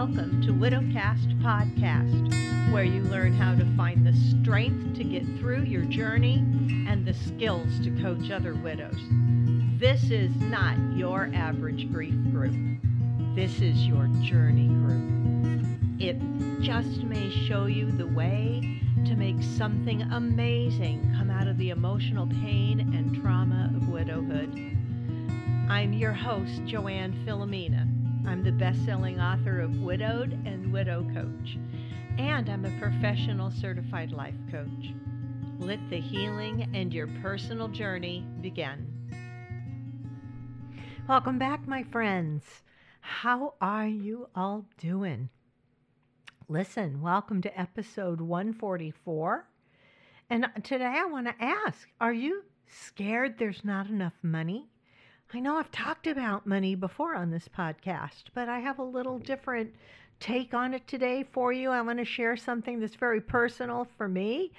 Welcome to Widowcast Podcast, where you learn how to find the strength to get through your journey and the skills to coach other widows. This is not your average grief group. This is your journey group. It just may show you the way to make something amazing come out of the emotional pain and trauma of widowhood. I'm your host, Joann Filomena. I'm the best selling author of Widowed and Widow Coach, and I'm a professional certified life coach. Let the healing and your personal journey begin. Welcome back, my friends. How are you all doing? Listen, welcome to episode 144. And today I want to ask Are you scared there's not enough money? I know I've talked about money before on this podcast, but I have a little different take on it today for you. I want to share something that's very personal for me,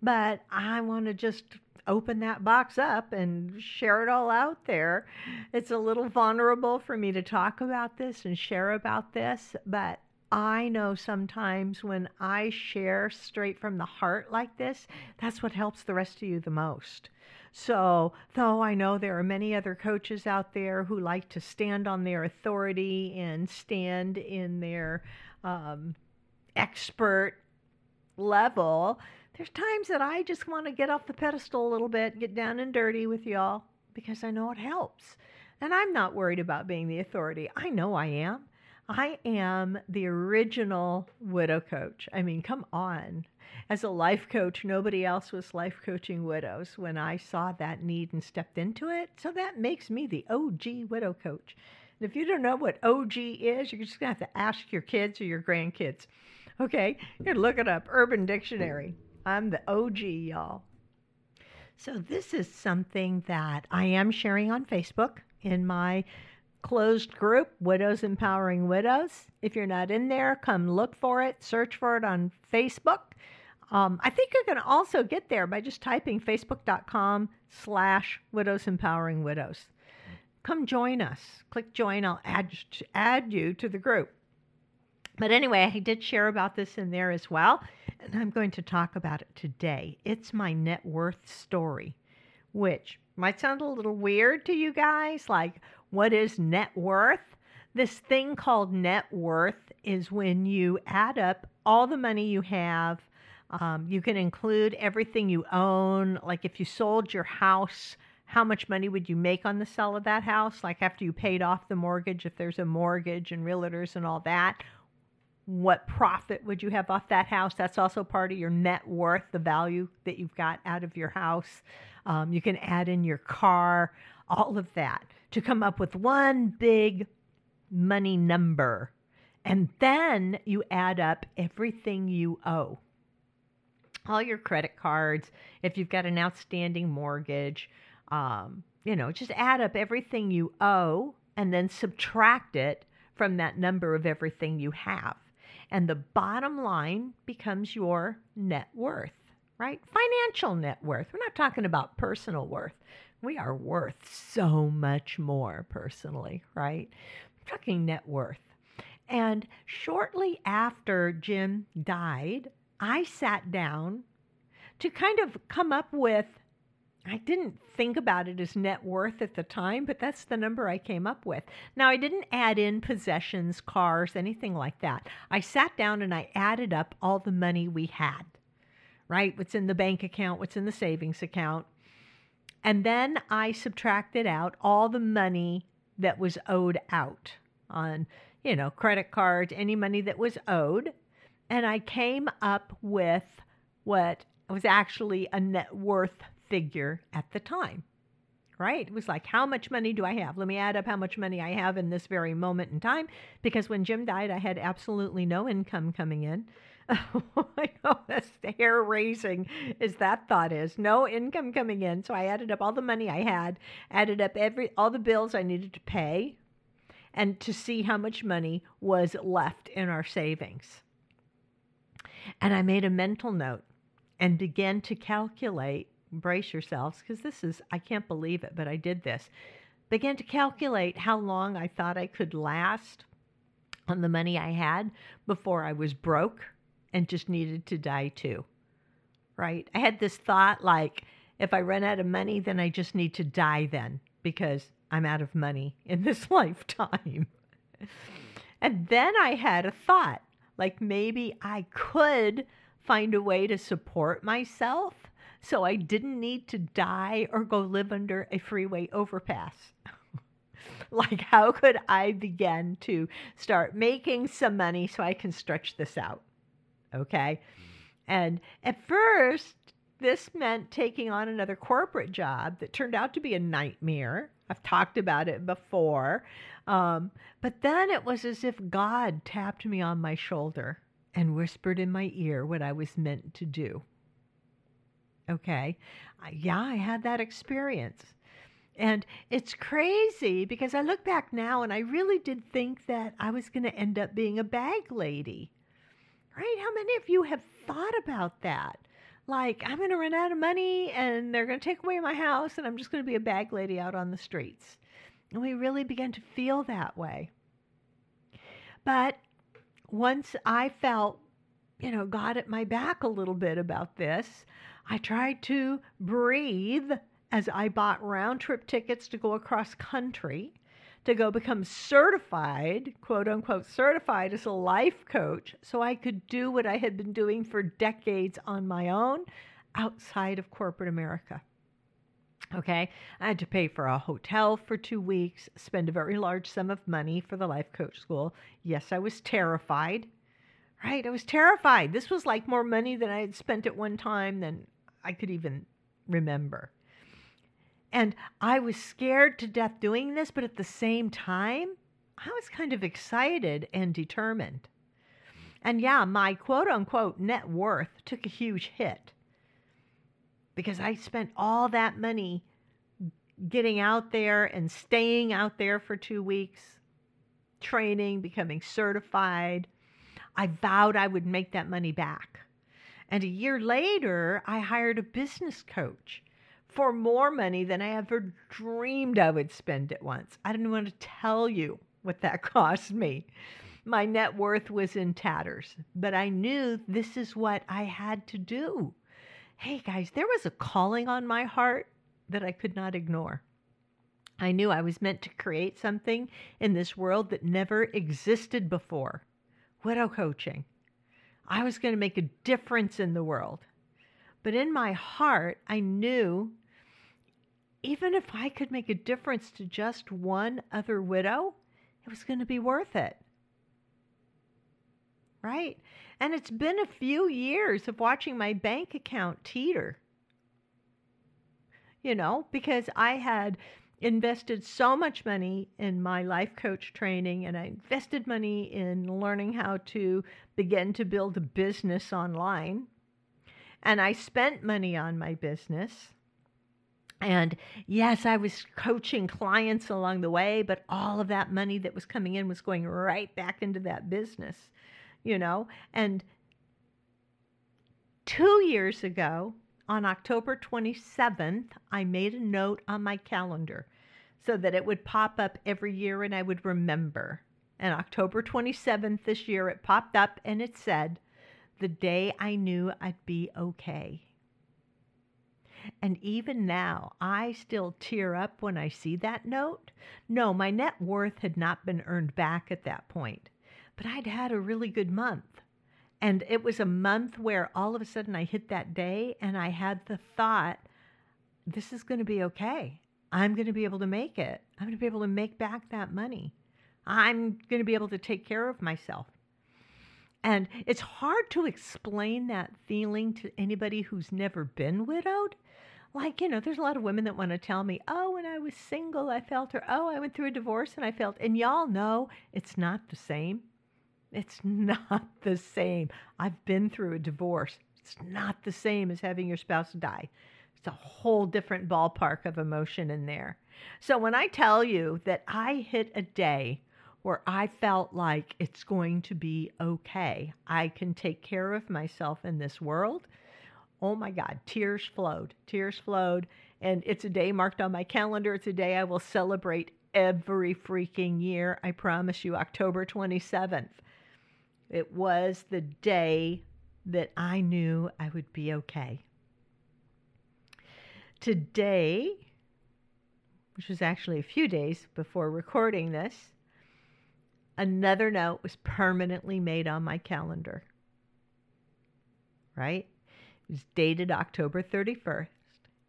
but I want to just open that box up and share it all out there. It's a little vulnerable for me to talk about this and share about this, but I know sometimes when I share straight from the heart like this, that's what helps the rest of you the most. So, though I know there are many other coaches out there who like to stand on their authority and stand in their um, expert level, there's times that I just want to get off the pedestal a little bit, get down and dirty with y'all because I know it helps. And I'm not worried about being the authority. I know I am. I am the original widow coach. I mean, come on as a life coach, nobody else was life coaching widows when I saw that need and stepped into it. So that makes me the OG widow coach. And if you don't know what OG is, you're just going to have to ask your kids or your grandkids. Okay, you look it up, Urban Dictionary. I'm the OG, y'all. So this is something that I am sharing on Facebook in my closed group, Widows Empowering Widows. If you're not in there, come look for it, search for it on Facebook. Um, I think you can also get there by just typing facebook.com slash widows empowering widows. Come join us. Click join. I'll add, add you to the group. But anyway, I did share about this in there as well, and I'm going to talk about it today. It's my net worth story, which might sound a little weird to you guys. Like, what is net worth? This thing called net worth is when you add up all the money you have um, you can include everything you own. Like if you sold your house, how much money would you make on the sale of that house? Like after you paid off the mortgage, if there's a mortgage and realtors and all that, what profit would you have off that house? That's also part of your net worth, the value that you've got out of your house. Um, you can add in your car, all of that to come up with one big money number. And then you add up everything you owe all your credit cards, if you've got an outstanding mortgage, um, you know, just add up everything you owe and then subtract it from that number of everything you have. And the bottom line becomes your net worth, right? Financial net worth. We're not talking about personal worth. We are worth so much more personally, right? Talking net worth. And shortly after Jim died, I sat down to kind of come up with I didn't think about it as net worth at the time, but that's the number I came up with. Now, I didn't add in possessions, cars, anything like that. I sat down and I added up all the money we had, right? What's in the bank account, what's in the savings account. And then I subtracted out all the money that was owed out on, you know, credit cards, any money that was owed and I came up with what was actually a net worth figure at the time. Right? It was like, how much money do I have? Let me add up how much money I have in this very moment in time. Because when Jim died, I had absolutely no income coming in. I know that's hair raising as that thought is. No income coming in. So I added up all the money I had, added up every all the bills I needed to pay, and to see how much money was left in our savings. And I made a mental note and began to calculate, brace yourselves, because this is, I can't believe it, but I did this. Began to calculate how long I thought I could last on the money I had before I was broke and just needed to die too. Right? I had this thought like, if I run out of money, then I just need to die then because I'm out of money in this lifetime. and then I had a thought like maybe I could find a way to support myself so I didn't need to die or go live under a freeway overpass. like, how could I begin to start making some money so I can stretch this out? Okay. And at first, this meant taking on another corporate job that turned out to be a nightmare. I've talked about it before. Um, but then it was as if God tapped me on my shoulder and whispered in my ear what I was meant to do. Okay. Yeah, I had that experience. And it's crazy because I look back now and I really did think that I was going to end up being a bag lady. Right? How many of you have thought about that? Like, I'm going to run out of money and they're going to take away my house and I'm just going to be a bag lady out on the streets. And we really began to feel that way. But once I felt, you know, got at my back a little bit about this, I tried to breathe as I bought round trip tickets to go across country to go become certified, quote unquote, certified as a life coach so I could do what I had been doing for decades on my own outside of corporate America. Okay, I had to pay for a hotel for two weeks, spend a very large sum of money for the life coach school. Yes, I was terrified, right? I was terrified. This was like more money than I had spent at one time than I could even remember. And I was scared to death doing this, but at the same time, I was kind of excited and determined. And yeah, my quote unquote net worth took a huge hit because I spent all that money getting out there and staying out there for two weeks, training, becoming certified. I vowed I would make that money back. And a year later, I hired a business coach for more money than I ever dreamed I would spend at once. I didn't want to tell you what that cost me. My net worth was in tatters, but I knew this is what I had to do. Hey guys, there was a calling on my heart that I could not ignore. I knew I was meant to create something in this world that never existed before widow coaching. I was going to make a difference in the world. But in my heart, I knew even if I could make a difference to just one other widow, it was going to be worth it. Right? And it's been a few years of watching my bank account teeter. You know, because I had invested so much money in my life coach training and I invested money in learning how to begin to build a business online. And I spent money on my business. And yes, I was coaching clients along the way, but all of that money that was coming in was going right back into that business, you know? And two years ago, on October 27th, I made a note on my calendar so that it would pop up every year and I would remember. And October 27th this year, it popped up and it said, The day I knew I'd be okay. And even now, I still tear up when I see that note. No, my net worth had not been earned back at that point, but I'd had a really good month. And it was a month where all of a sudden I hit that day and I had the thought, this is going to be okay. I'm going to be able to make it. I'm going to be able to make back that money. I'm going to be able to take care of myself. And it's hard to explain that feeling to anybody who's never been widowed like, you know, there's a lot of women that want to tell me, oh, when I was single, I felt, or oh, I went through a divorce and I felt, and y'all know it's not the same. It's not the same. I've been through a divorce. It's not the same as having your spouse die. It's a whole different ballpark of emotion in there. So when I tell you that I hit a day where I felt like it's going to be okay, I can take care of myself in this world oh my God, tears flowed. Tears flowed. And it's a day marked on my calendar. It's a day I will celebrate every freaking year. I promise you, October 27th. It was the day that I knew I would be okay. Today, which was actually a few days before recording this, another note was permanently made on my calendar. Right? Was dated October 31st,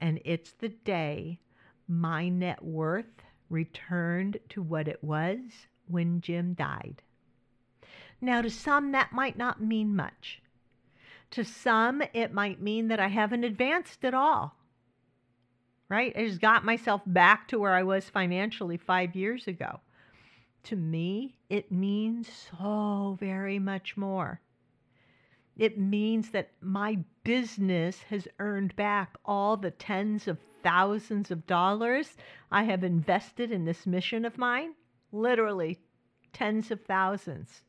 and it's the day my net worth returned to what it was when Jim died. Now, to some, that might not mean much. To some, it might mean that I haven't advanced at all. Right? I just got myself back to where I was financially five years ago. To me, it means so very much more. It means that my business has earned back all the tens of thousands of dollars I have invested in this mission of mine. Literally, tens of thousands.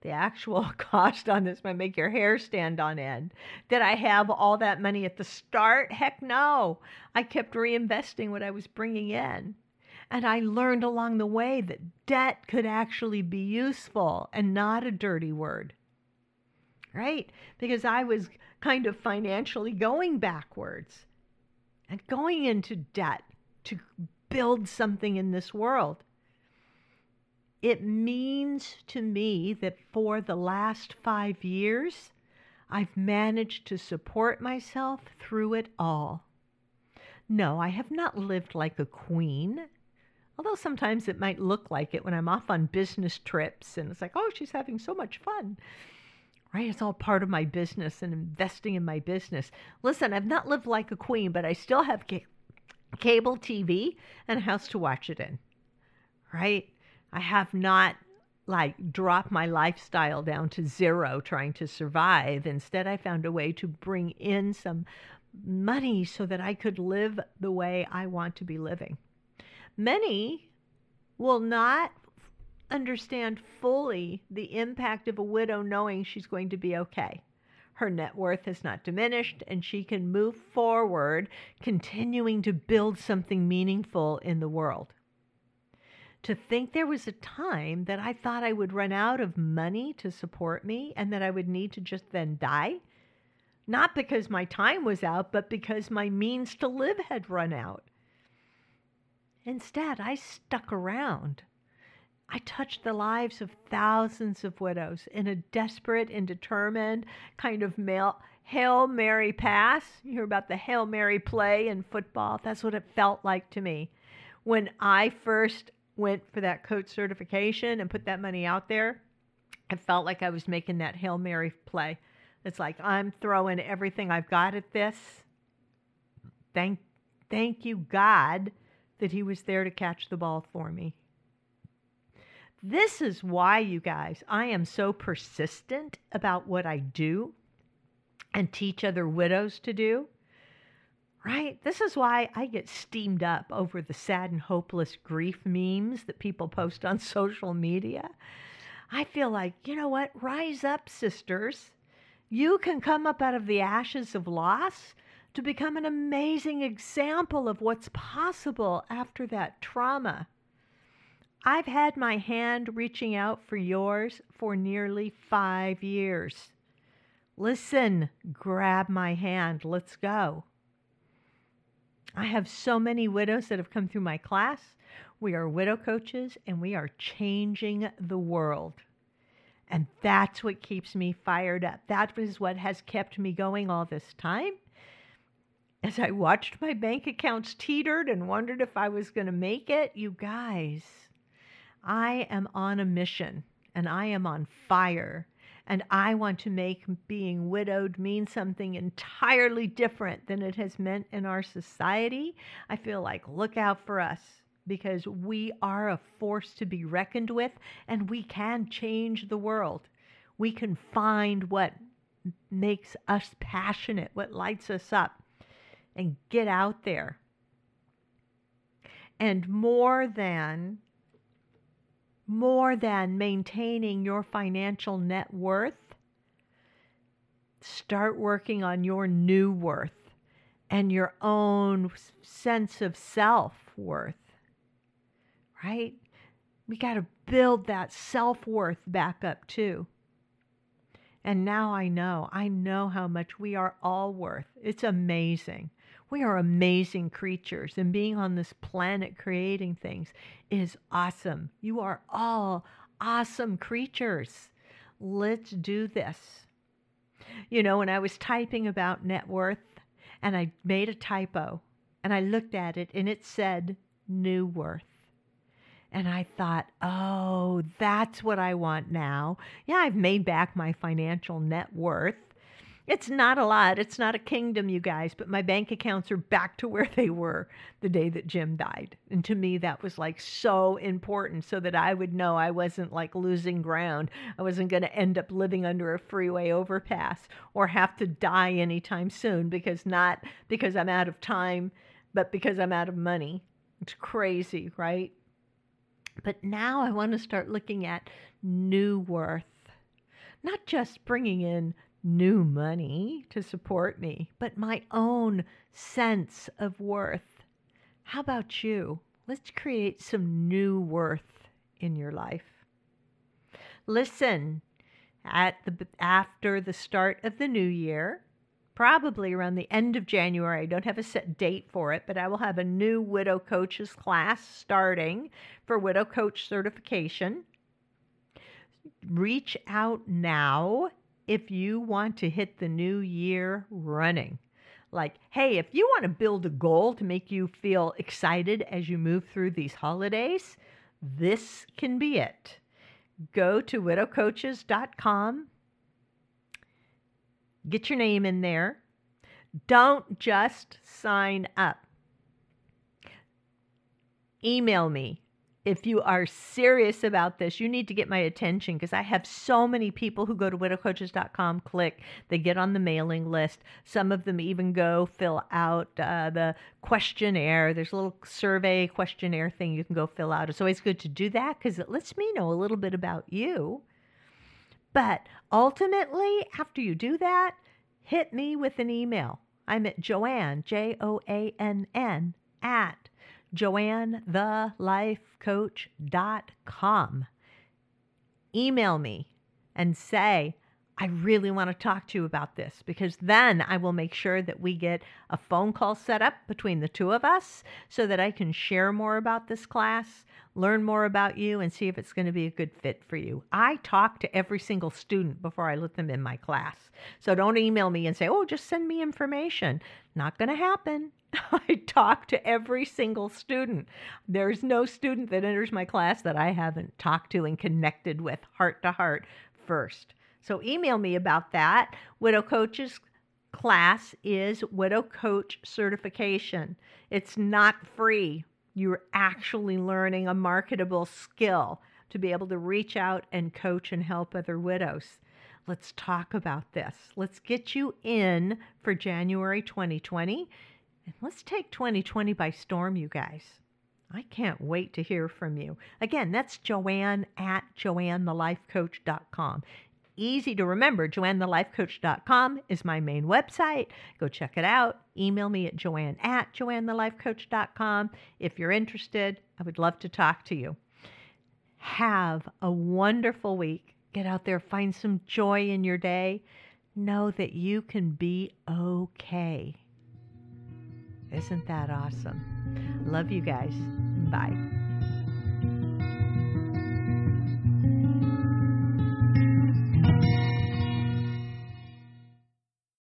The actual cost on this might make your hair stand on end. Did I have all that money at the start? Heck no. I kept reinvesting what I was bringing in. And I learned along the way that debt could actually be useful and not a dirty word. Right? Because I was kind of financially going backwards and going into debt to build something in this world. It means to me that for the last five years, I've managed to support myself through it all. No, I have not lived like a queen, although sometimes it might look like it when I'm off on business trips and it's like, oh, she's having so much fun. Right? It's all part of my business and investing in my business. Listen, I've not lived like a queen, but I still have ca- cable TV and a house to watch it in. Right? I have not like dropped my lifestyle down to zero trying to survive. Instead, I found a way to bring in some money so that I could live the way I want to be living. Many will not understand fully the impact of a widow knowing she's going to be okay. Her net worth has not diminished, and she can move forward, continuing to build something meaningful in the world to think there was a time that I thought I would run out of money to support me and that I would need to just then die. Not because my time was out, but because my means to live had run out. Instead, I stuck around. I touched the lives of thousands of widows in a desperate and determined kind of male Hail Mary pass. You hear about the Hail Mary play in football. That's what it felt like to me. When I first went for that coach certification and put that money out there, I felt like I was making that Hail Mary play. It's like I'm throwing everything I've got at this. Thank thank you God that he was there to catch the ball for me. This is why you guys, I am so persistent about what I do and teach other widows to do right? This is why I get steamed up over the sad and hopeless grief memes that people post on social media. I feel like, you know what? Rise up, sisters. You can come up out of the ashes of loss to become an amazing example of what's possible after that trauma. I've had my hand reaching out for yours for nearly five years. Listen, grab my hand. Let's go. I have so many widows that have come through my class. We are widow coaches and we are changing the world. And that's what keeps me fired up. That is what has kept me going all this time. As I watched my bank accounts teetered and wondered if I was going to make it, you guys, I am on a mission and I am on fire and I want to make being widowed mean something entirely different than it has meant in our society. I feel like look out for us because we are a force to be reckoned with and we can change the world. We can find what makes us passionate, what lights us up, and get out there. And more than more than maintaining your financial net worth, start working on your new worth and your own sense of self worth. right? We got to build that self worth back up too. And now I know, I know how much we are all worth. It's amazing. We are amazing creatures, and being on this planet creating things is awesome. You are all awesome creatures. Let's do this. You know, when I was typing about net worth and I made a typo and I looked at it and it said new worth. And I thought, oh, that's what I want now. Yeah, I've made back my financial net worth. It's not a lot. It's not a kingdom, you guys, but my bank accounts are back to where they were the day that Jim died. And to me, that was like so important so that I would know I wasn't like losing ground. I wasn't going to end up living under a freeway overpass or have to die anytime soon because not because I'm out of time, but because I'm out of money. It's crazy, right? But now I want to start looking at new worth, not just bringing in new money to support me, but my own sense of worth. How about you? Let's create some new worth in your life. Listen, at the after the start of the new year, probably around the end of January. I don't have a set date for it, but I will have a new Widow Coaches class starting for Widow Coach certification. Reach out now if you want to hit the new year running. Like, hey, if you want to build a goal to make you feel excited as you move through these holidays, this can be it. Go to widowcoaches.com Get your name in there. Don't just sign up. Email me if you are serious about this, you need to get my attention because I have so many people who go to widowcoaches.com, click, they get on the mailing list. Some of them even go fill out uh, the questionnaire. There's a little survey questionnaire thing you can go fill out. It's always good to do that because it lets me know a little bit about you. But ultimately, after you do that, hit me with an email. I'm at Joann, J O A N N, at joannthelifecoach.com. Email me and say, I really want to talk to you about this because then I will make sure that we get a phone call set up between the two of us so that I can share more about this class, learn more about you, and see if it's going to be a good fit for you. I talk to every single student before I let them in my class. So don't email me and say, oh, just send me information. Not going to happen. I talk to every single student. There's no student that enters my class that I haven't talked to and connected with heart to heart first. So email me about that. Widow Coach's class is Widow Coach certification. It's not free. You're actually learning a marketable skill to be able to reach out and coach and help other widows. Let's talk about this. Let's get you in for January 2020. And let's take 2020 by storm, you guys. I can't wait to hear from you. Again, that's Joann at joannthelifecoach.com easy to remember. JoannTheLifeCoach.com is my main website. Go check it out. Email me at joann at joannthelifecoach.com. If you're interested, I would love to talk to you. Have a wonderful week. Get out there, find some joy in your day. Know that you can be okay. Isn't that awesome? Love you guys. Bye.